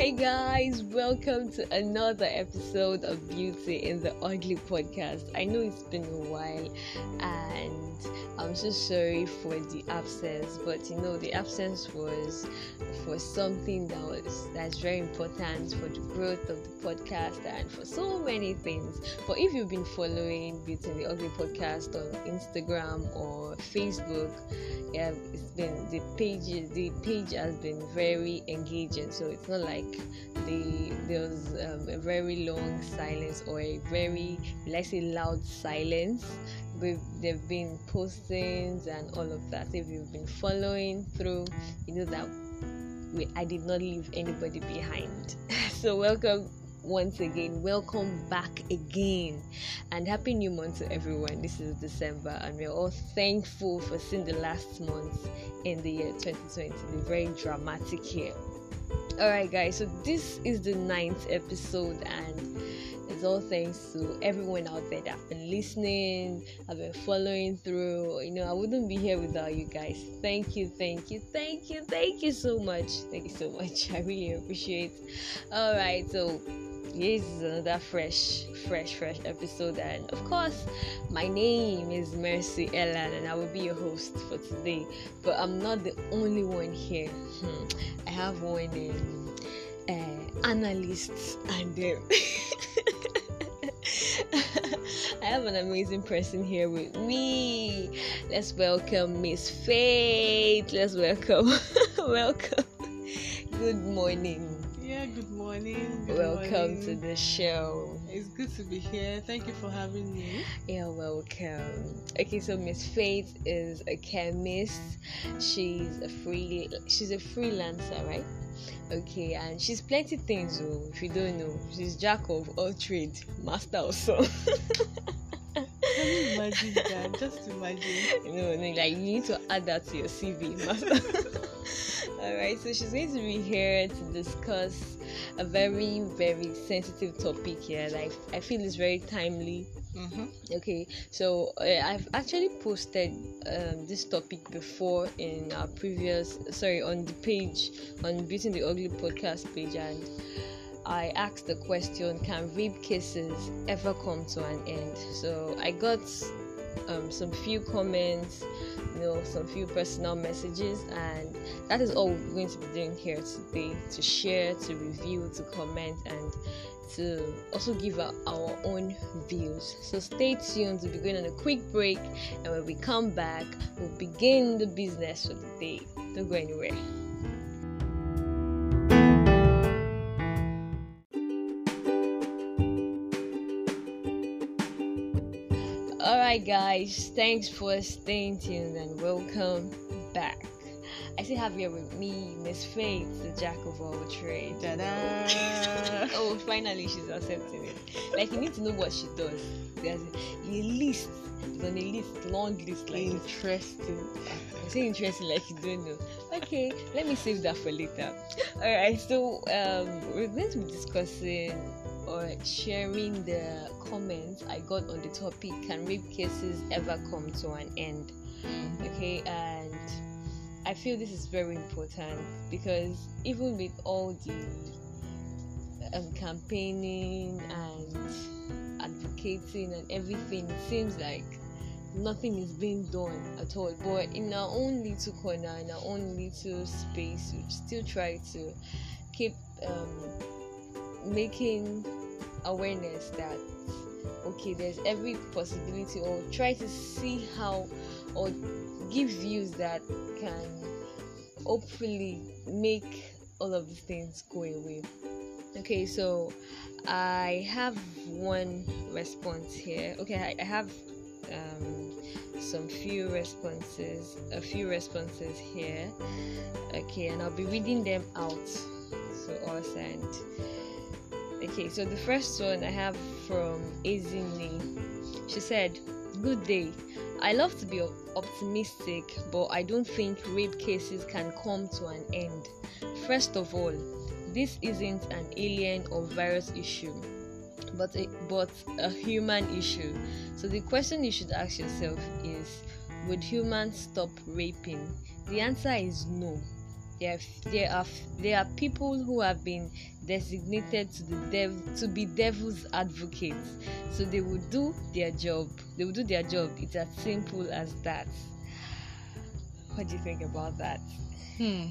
Hey guys, welcome to another episode of Beauty in the Ugly podcast. I know it's been a while and I'm so sorry for the absence, but you know the absence was for something that was that's very important for the growth of the podcast and for so many things. But if you've been following Beauty in the Ugly podcast on Instagram or Facebook, yeah, it's been the page the page has been very engaging. So it's not like the there was um, a very long silence or a very let's say loud silence we've they've been postings and all of that. If you've been following through, you know that we I did not leave anybody behind. so welcome once again. Welcome back again, and happy new month to everyone. This is December, and we're all thankful for seeing the last month in the year 2020, the very dramatic year. All right, guys. So this is the ninth episode, and it's all thanks to everyone out there that have been listening, have been following through. You know, I wouldn't be here without you guys. Thank you, thank you, thank you, thank you so much. Thank you so much. I really appreciate. All right, so is another fresh, fresh, fresh episode, and of course, my name is Mercy Ellan, and I will be your host for today. But I'm not the only one here. Hmm. I have one uh, analyst and. Um, I have an amazing person here with me. Let's welcome Miss Faith. Let's welcome, welcome. Good morning. Good morning. Good welcome morning. to the show. It's good to be here. Thank you for having me. You're welcome. Okay, so Miss Faith is a chemist. She's a free. She's a freelancer, right? Okay, and she's plenty things. Oh, if you don't know, she's jack of all trade, master some. Can you imagine that? Just imagine. no, no, like you need to add that to your CV, master. All right, so she's going to be here to discuss a very, very sensitive topic here. Like I feel it's very timely. Mm-hmm. Okay, so uh, I've actually posted um, this topic before in our previous, sorry, on the page on Beauty in the Ugly podcast page, and I asked the question: Can rape cases ever come to an end? So I got um, some few comments, you know, some few personal messages, and that is all we're going to be doing here today: to share, to review, to comment, and to also give out our own views. So stay tuned. We'll be going on a quick break, and when we come back, we'll begin the business for the day. Don't go anywhere. Alright, guys, thanks for staying tuned and welcome back. I still have here with me Miss Faith, the jack of all trades. Oh, finally she's accepting it. Like you need to know what she does. There's a list. It's on a list, long list like. Interesting. I say interesting like you don't know. Okay, let me save that for later. Alright, so um we're going to be discussing or sharing the comments I got on the topic can rape cases ever come to an end? Okay, and I feel this is very important because even with all the um, campaigning and advocating and everything, it seems like nothing is being done at all. But in our own little corner, in our own little space, we still try to keep um, making awareness that okay, there's every possibility, or try to see how or give views that can hopefully make all of these things go away. Okay, so I have one response here. Okay, I, I have um, some few responses, a few responses here. Okay, and I'll be reading them out to us. And okay, so the first one I have from Azini. She said, "Good day. I love to be optimistic, but I don't think rape cases can come to an end. First of all, this isn't an alien or virus issue, but a, but a human issue. So the question you should ask yourself is, would humans stop raping? The answer is no. There are, there are there are people who have been designated to the dev to be devil's advocates. So they will do their job. They will do their job. It's as simple as that. What do you think about that? Hmm.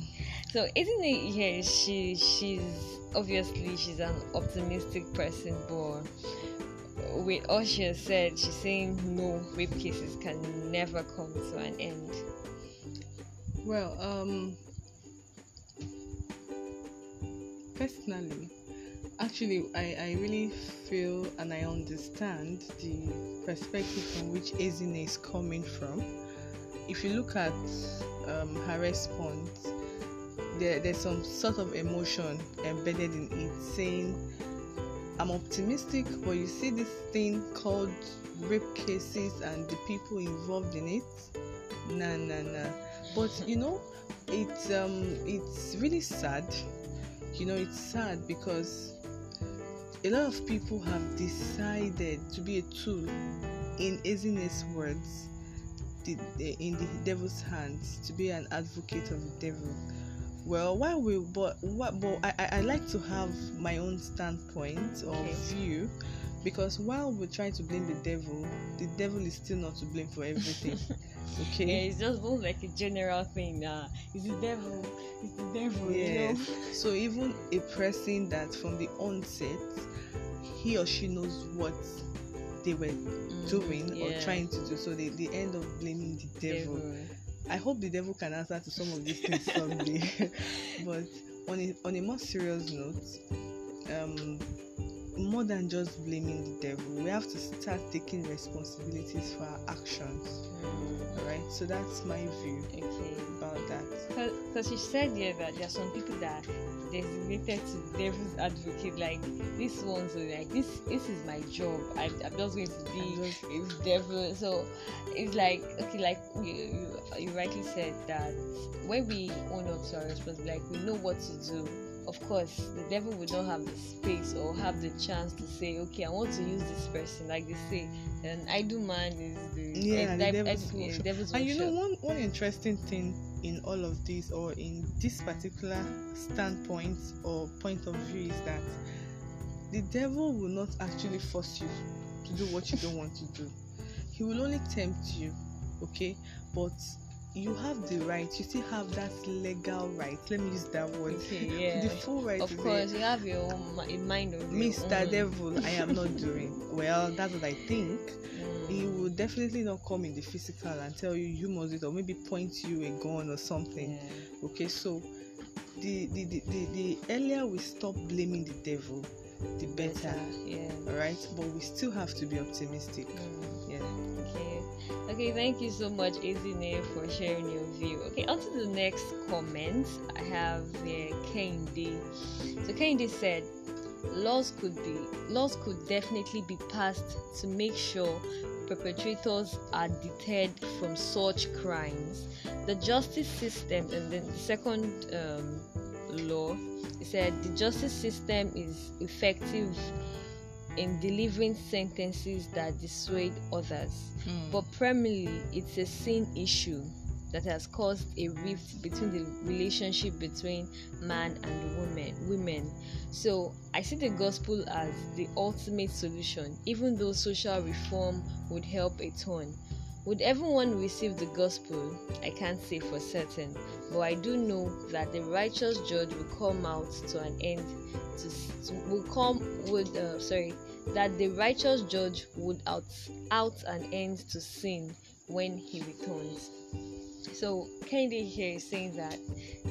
so isn't it yeah she she's obviously she's an optimistic person but with all she has said she's saying no rape cases can never come to an end. Well, um, personally, actually, I, I really feel and I understand the perspective from which Ezine is coming from. If you look at um, her response, there, there's some sort of emotion embedded in it, saying, I'm optimistic, but you see this thing called rape cases and the people involved in it. Nah, nah, nah but you know it's um it's really sad you know it's sad because a lot of people have decided to be a tool in Ezine's words the, the, in the devil's hands to be an advocate of the devil well why we but what but I, I, I like to have my own standpoint or Okay. view because while we're trying to blame the devil the devil is still not to blame for everything okay. Yeah it's just more like a general thing uh it's the devil. It's the devil you know. So even a person that from the onset he or she knows what they were doing or Mm, trying to do, so they, they end up blaming the devil. I hope the devil can answer to some of these things someday. but on a on a more serious note, um, more than just blaming the devil, we have to start taking responsibilities for our actions. Mm, Alright, so that's my view okay. about that. because she said here that there are some people that designated to devil's advocate like this one's like this this is my job. I, i'm just going to be a devil. So it's like okay like you, you, you rightly said that when we own up to our responsibility like we know what to do of course the devil would not have the space or have the chance to say okay i want to use this person like they say an idle man is the Yeah, a the devil's ed- devil's And you know one one interesting thing in all of this or in this particular standpoint or point of view is that the devil will not actually force you to do what you don't want to do. He will only tempt you, okay? But you have the right, you still have that legal right. Let me use that word. Okay, yeah. the full right Of course, you have your own mind of Mr. Devil, I am not doing. Well, that's what I think Mm. he will definitely not come in the physical and tell you you must do it or maybe point you a gun or something Yeah. okay so the the, the, the the earlier we stop blaming the devil the better Yeah. all right but we still have to be optimistic Mm. Okay. Thank you so much, Ezine, for sharing your view. Okay, on to the next comment. I have Kendi. So Kendi said laws could be laws could definitely be passed to make sure perpetrators are deterred from such crimes. The justice system and then the second um, law said the justice system is effective in delivering sentences that dissuade others. Hmm. But primarily, it's a sin issue that has caused a rift between the relationship between man and woman. Women. So I see the gospel as the ultimate solution, even though social reform would help a ton. Would everyone receive the gospel? I can't say for certain, but I do know that the righteous judge will come out to an end. Will come would uh, sorry that the righteous judge would out out an end to sin when he returns. So Kennedy here is saying that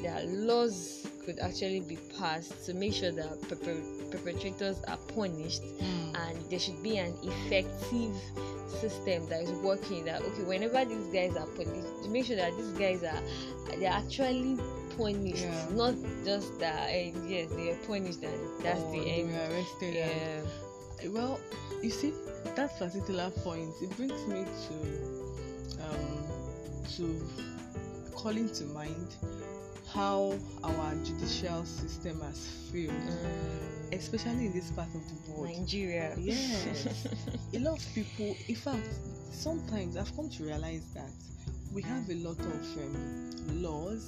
that laws could actually be passed to make sure that perpe- perpetrators are punished and there should be an effective system that is working that okay whenever these guys are punished to make sure that these guys are they're actually punished Yeah. not just that eh, yes they are punished and that's Or the they end. were arrested and- yeah. Well you see that particular point it brings me to um to calling to mind how our judicial system has failed Mm, especially in this part of the world. Nigeria. Yes. a lot of people in fact sometimes i've come to realize that we have a lot of um, laws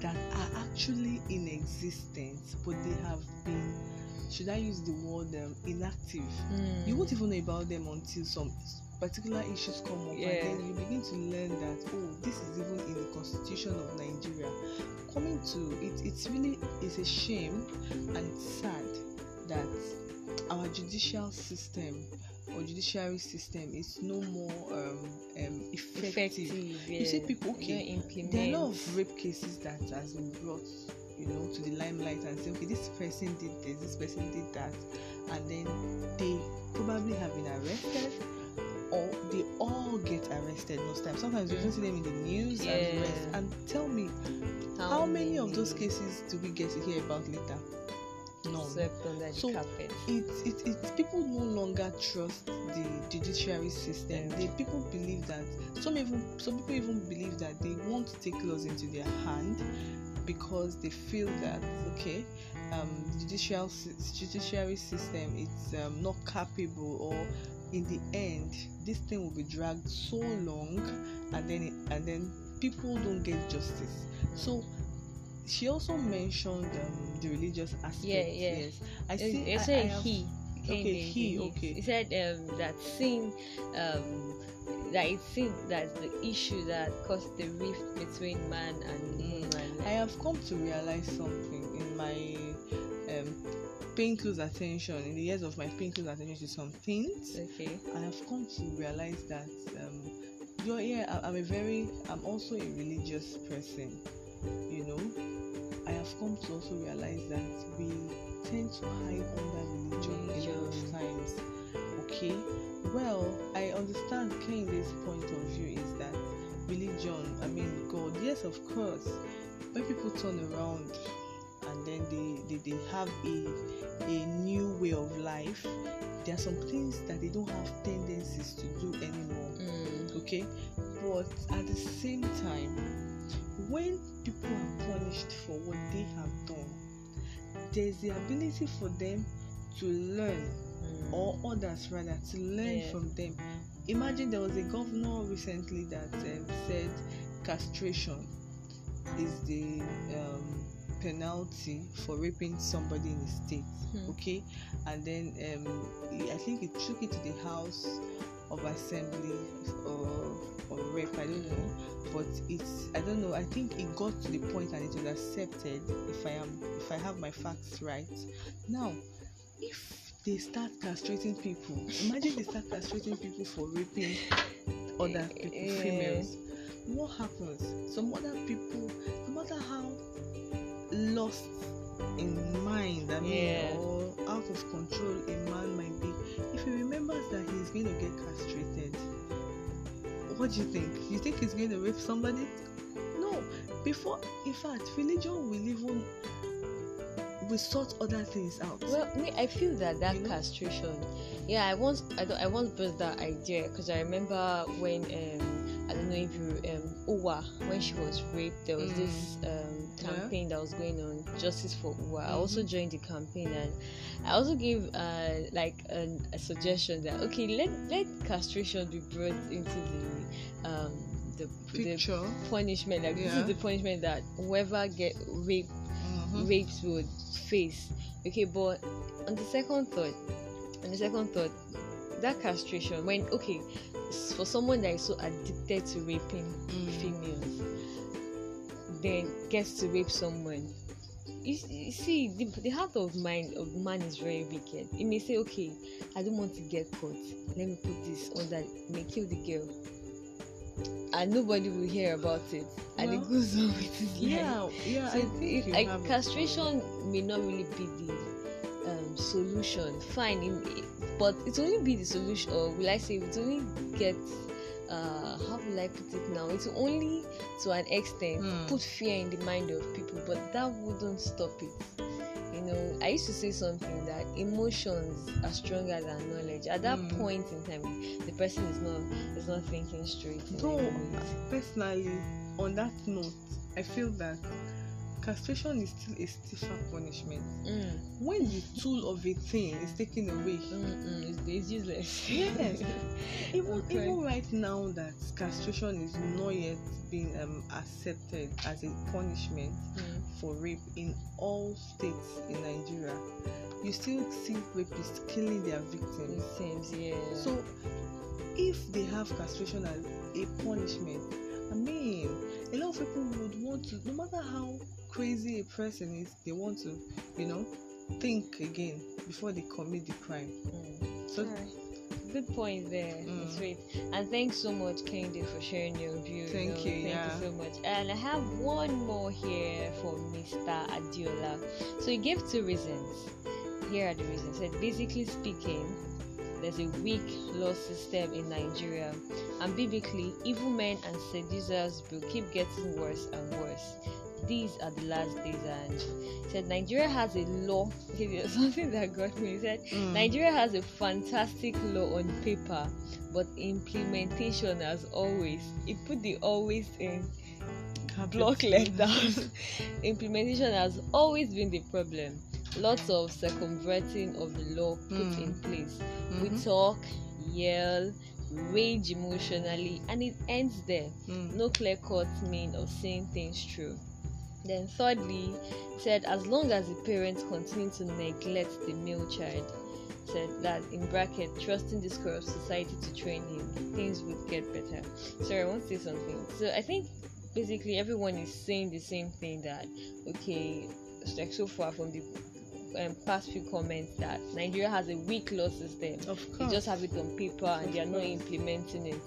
that are actually in existence, but they have been, should I use the word um, inactive? Mm. You won't even know about them until some particular issues come up, Yeah. and then you begin to learn that oh, this is even in the constitution of Nigeria. Coming to it, it's really it's a shame and sad that our judicial system or judiciary system is no more um, um, effective. effective. You see people, okay. There are a lot of rape cases that has been brought, you know, to the limelight and say, okay, this person did this, this person did that, and then they probably have been arrested, or they all get arrested most times. Sometimes you even see them in the news and the rest. And tell me, how, many of those cases do we get to hear about later? None swept under So, the carpet? it's it, it's people no longer trust the judiciary system. They people believe that some even some people even believe that they want to take laws into their hand because they feel that okay, um, judicial judiciary system it's um, not capable or in the end this thing will be dragged so long and then it, and then people don't get justice. So she also mentioned um, the religious aspect. Yeah, yeah. Yes, I see. it I- said I have- he. Okay, he, okay. He said um, that sin, um, that it seems that the issue that caused the rift between man and Mm. woman. I have come to realize something in my um, paying close attention in the years of my paying close attention to some things. Okay. I have come to realize that um, you're yeah, I'm a very I'm also a religious person. You know, I have come to also realize that we tend to hide under religion a lot of times. Okay, well, I understand Kennedy's point of view is that religion, I mean God, yes, of course. When people turn around and then they, they, they have a a new way of life, there are some things that they don't have tendencies to do anymore. Mm. Okay, but at the same time, when people are punished for what they have done, there's the ability for them to learn Mm. or others rather to learn Yeah. from them. Imagine there was a governor recently that um, said castration is the um, penalty for raping somebody in the state. Hmm. Okay, and then um, I think he took it to the House of Assembly or or rep. I don't know, but it's I don't know. I think it got to the point and it was accepted. If I am if I have my facts right, now if they start castrating people. Imagine they start castrating people for raping other people, Yeah. females. What happens? Some other people, no matter how lost in mind, I mean, Yeah. or out of control a man might be, if he remembers that he's going to get castrated, what do you think? You think he's going to rape somebody? No. Before, in fact, religion will even will sort other things out. Well, me, I feel that that You know? castration. Yeah, I once I, don't, I once brought that idea because I remember when um I don't know if you um Uwa when she was raped there was Mm. this um Yeah. campaign that was going on Justice for Uwa. I Mhm. also joined the campaign and I also gave uh like an, a suggestion that okay let let castration be brought into the um the, the punishment like this is the punishment that whoever get raped Mhm. rapes would face. Okay, but on the second thought, on the second thought, that castration when okay, for someone that is so addicted to raping Mm. females, then gets to rape someone. You, you see, the, the heart of mind of man is very wicked. He may say, okay, I don't want to get caught. Let me put this on that. May kill the girl, and nobody will hear about it, and it goes on with his life. Yeah, yeah. So I think it- like castration may not really be the um, solution. Fine, it, but it only be the solution, or will I say it only get uh, how will I put it now? It's only to an extent Hmm. put fear in the mind of people, but that wouldn't stop it. You know, I used to say something that emotions are stronger than knowledge. At that Hmm. point in time, the person is not is not thinking straight. in Though personally, on that note, I feel that castration is still a stiffer punishment. Mm. When the tool of a thing is taken away, Mm-mm, it's, it's useless. Yes. even Okay. even right now that castration is not yet being um, accepted as a punishment Mm. for rape in all states in Nigeria, you still see rapists killing their victims. Seems, yeah. So, if they have castration as a punishment, I mean, a lot of people would want to, no matter how crazy a person is, they want to, you know, think again before they commit the crime. Mm. So. Good point there. Mm. Great. And thanks so much, Kendi, for sharing your view. Thank you, Thank yeah. you so much. And I have one more here for Mr. Adiola. So he gave two reasons. Here are the reasons. He said, basically speaking, there's a weak law system in Nigeria, and biblically, evil men and seducers will keep getting worse and worse. These are the last days, and he said Nigeria has a law. Something that got me. He said mm, Nigeria has a fantastic law on paper, but implementation, as always, it put the always in block letters. implementation has always been the problem. Lots of circumventing of the law put Mm. in place. Mhm. We talk, yell, rage emotionally, and it ends there. Mm. No clear cut mean of saying things true. Then, thirdly, said as long as the parents continue to neglect the male child, said that in bracket, trusting this corrupt society to train him, things would get better. Sorry, I want to say something. So, I think basically everyone is saying the same thing that okay, like so far from the um, past few comments that Nigeria has a weak law system Of course. they course. just have it on paper and they are not implementing it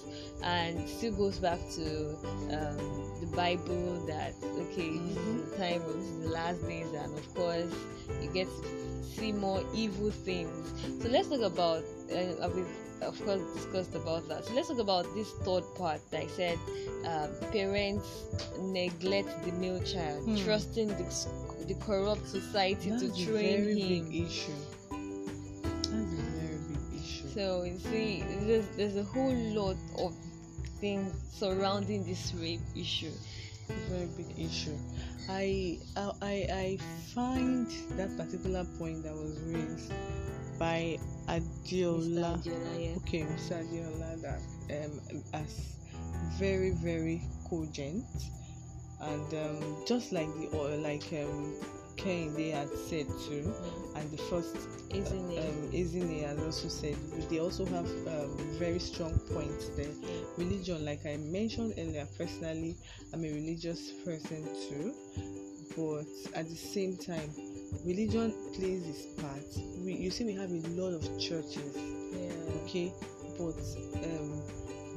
and still goes back to um, the bible that okay this is the time of the last days and of course you get to see more evil things so let's talk about uh, we've of course discussed about that so let's talk about this third part that i said um, parents neglect the male child Hmm. trusting the, the corrupt society That's to a train very him big issue. That's a very big issue. So you see, there's, there's a whole lot of things surrounding this rape issue. very big issue. I I I find that particular point that was raised by Adiola. Yeah. Okay, Mr. Adiola, that um as very very cogent and um just like the or like um Kane they had said too, Mm. and the first it? um, Izine has also said they also have um, very strong points there. Religion, like I mentioned earlier, personally, I'm a religious person too, but at the same time, religion plays its part. We, you see, we have a lot of churches, yeah. okay, but um,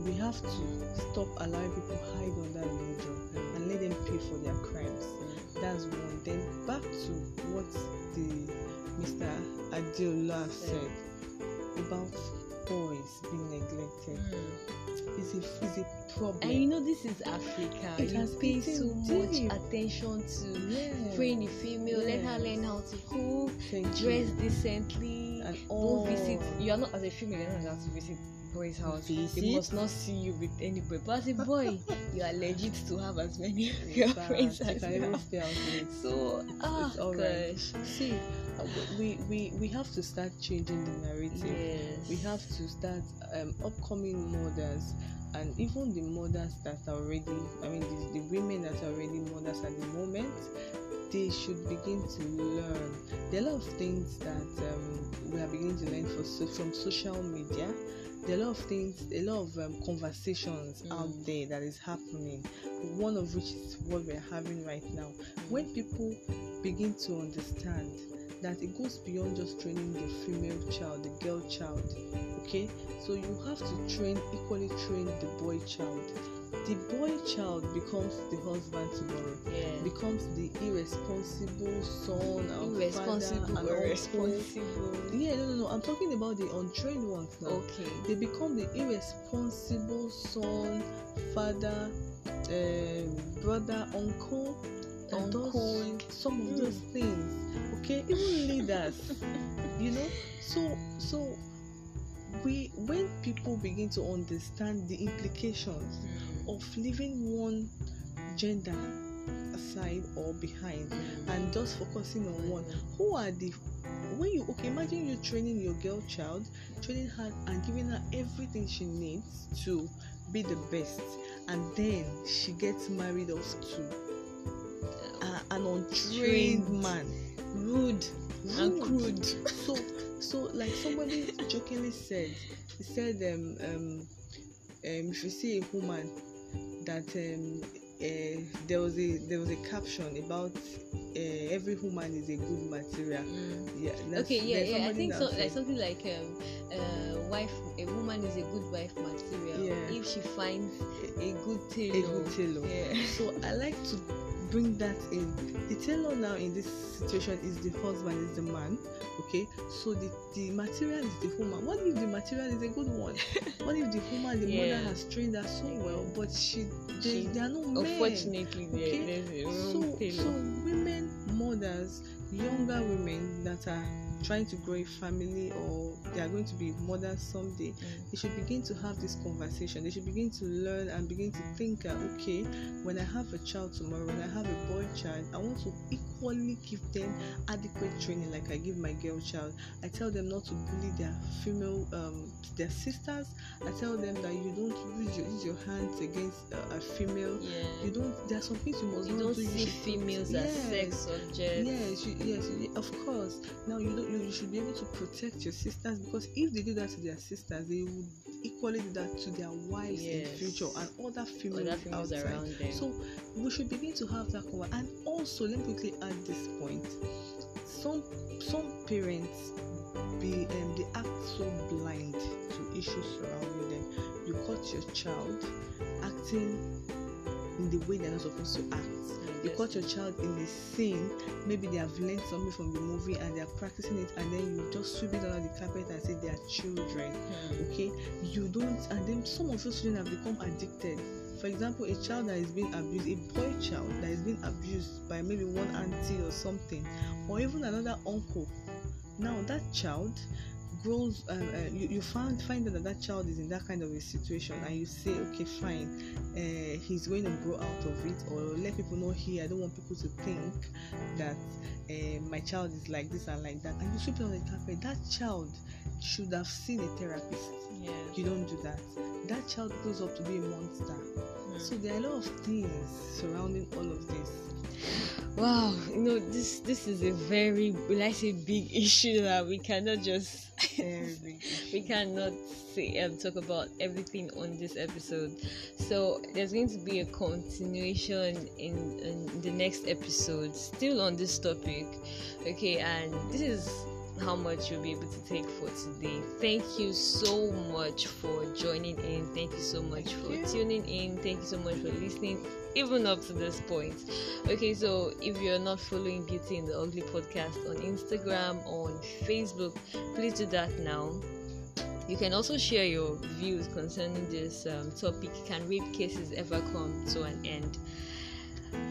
we have to stop allowing people hide under religion and let them pay for their crimes. That's one. Then back to what the Mr. Adiola said about boys being neglected. Mm. It's a, it's a problem. And you know, this is Africa. It you has pay so much deep. attention to yeah. train the female, let her learn how to cook, Thank dress you. decently. and Don't all. visit. You are not as a female. You're not allowed to visit boy's house. Visit? They must not see you with anybody. But as a boy, you are legit to have as many girlfriends you as can you have. stay out late. So, ah, it's alright. gosh. See, uh, we, we we have to start changing the narrative. Yes. We have to start um, upcoming mothers and even the mothers that are already, I mean, the, the women that are already mothers at the moment, they should begin to learn. There are a lot of things that um, we are beginning to learn for, so, from social media. There are a lot of things, a lot of um, conversations Mm. out there that is happening. One of which is what we're having right now. When people begin to understand that it goes beyond just training the female child, the girl child, okay? So you have to train equally train the boy child. The boy child becomes the husband tomorrow yeah. becomes the irresponsible son and irresponsible father and or uncle. responsible. Yeah, no, no, no. I'm talking about the untrained ones now. Okay. They become the irresponsible son, father, um, brother, uncle, and those- Uncle. some of Mm. those things. Okay, even leaders. you know, so so we when people begin to understand the implications of leaving one gender aside or behind and just focusing on one. Who are the when you okay imagine you training your girl child training her and giving her everything she needs to be the best and then she gets married off to uh, an untrained Trained. man. Rude. And crude. so so like somebody jokingly said he said um um um if you see a woman that um uh, there was a there was a caption about uh, every woman is a good material. Mm. yeah okay yeah yeah i think so like something like um uh wife a woman is a good wife material. Yeah. if she finds a good a tailor. good tailor. Yeah. So i like to bring that in. The tailor now in this situation is the husband is the man okay? So the the material is the woman. What if the material is a good one? What if the woman the Yeah. mother has trained her so well but she they, She- they are not men unfortunately there, Okay, so so women mothers younger women that are trying to grow a family or they are going to be mothers someday Mm. they should begin to have this conversation they should begin to learn and begin to think uh, okay when i have a child tomorrow when i have a boy child i want to equally give them adequate training like i give my girl child i tell them not to bully their female um their sisters i tell them that you don't use your, use your hands against uh, a female yeah you don't there are some things you must you not don't do you see should protect- females as sex objects Yes, you, yes, you, of course. Now you don't. You, you should be able to protect your sisters because if they do that to their sisters, they would equally do that to their wives Yes. in future and other females, other females outside. around them So we should begin to have that conversation. And also, let me quickly add this point. Some some parents be um, they act so blind to issues surrounding them. You caught your child acting in the way they're not supposed to act you caught your child in a scene maybe they have learned something from the movie and they are practicing it and then you just sweep it under the carpet and say they are children Hmm. okay you don't and then some of those children have become addicted for example a child that is being abused a boy child that is being abused by maybe one auntie or something or even another uncle. Now that child grows um, uh, you, you find out that that child is in that kind of a situation and you say okay fine uh, he's going to grow out of it or let people know here i don't want people to think that uh, my child is like this and like that. And you sweep it on the carpet. That child should have seen a therapist yeah you don't do that that child grows up to be a monster Hmm. so there are a lot of things surrounding all of this Wow, you know this this is a very will I say big issue that we cannot just we cannot say um, talk about everything on this episode. So there's going to be a continuation in, in the next episode, still on this topic. Okay, and this is how much you'll be able to take for today. Thank you so much for joining in. Thank you so much for tuning in. Thank you so much for listening, even up to this point. Okay, so if you're not following Beauty in the Ugly podcast on Instagram, on Facebook, please do that now. You can also share your views concerning this um, topic. Can rape cases ever come to an end?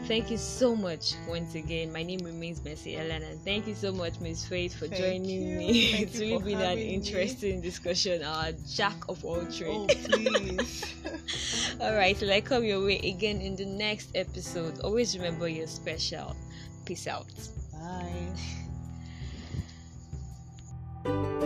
Thank you so much once again. My name remains Mercy Ellan, and thank you so much, Miss Faith, for Thank joining you. me. Thank it's really been an having me. interesting discussion. Our jack of all trades. oh please All right, till I come your way again in the next episode. Always remember you're special. Peace out. bye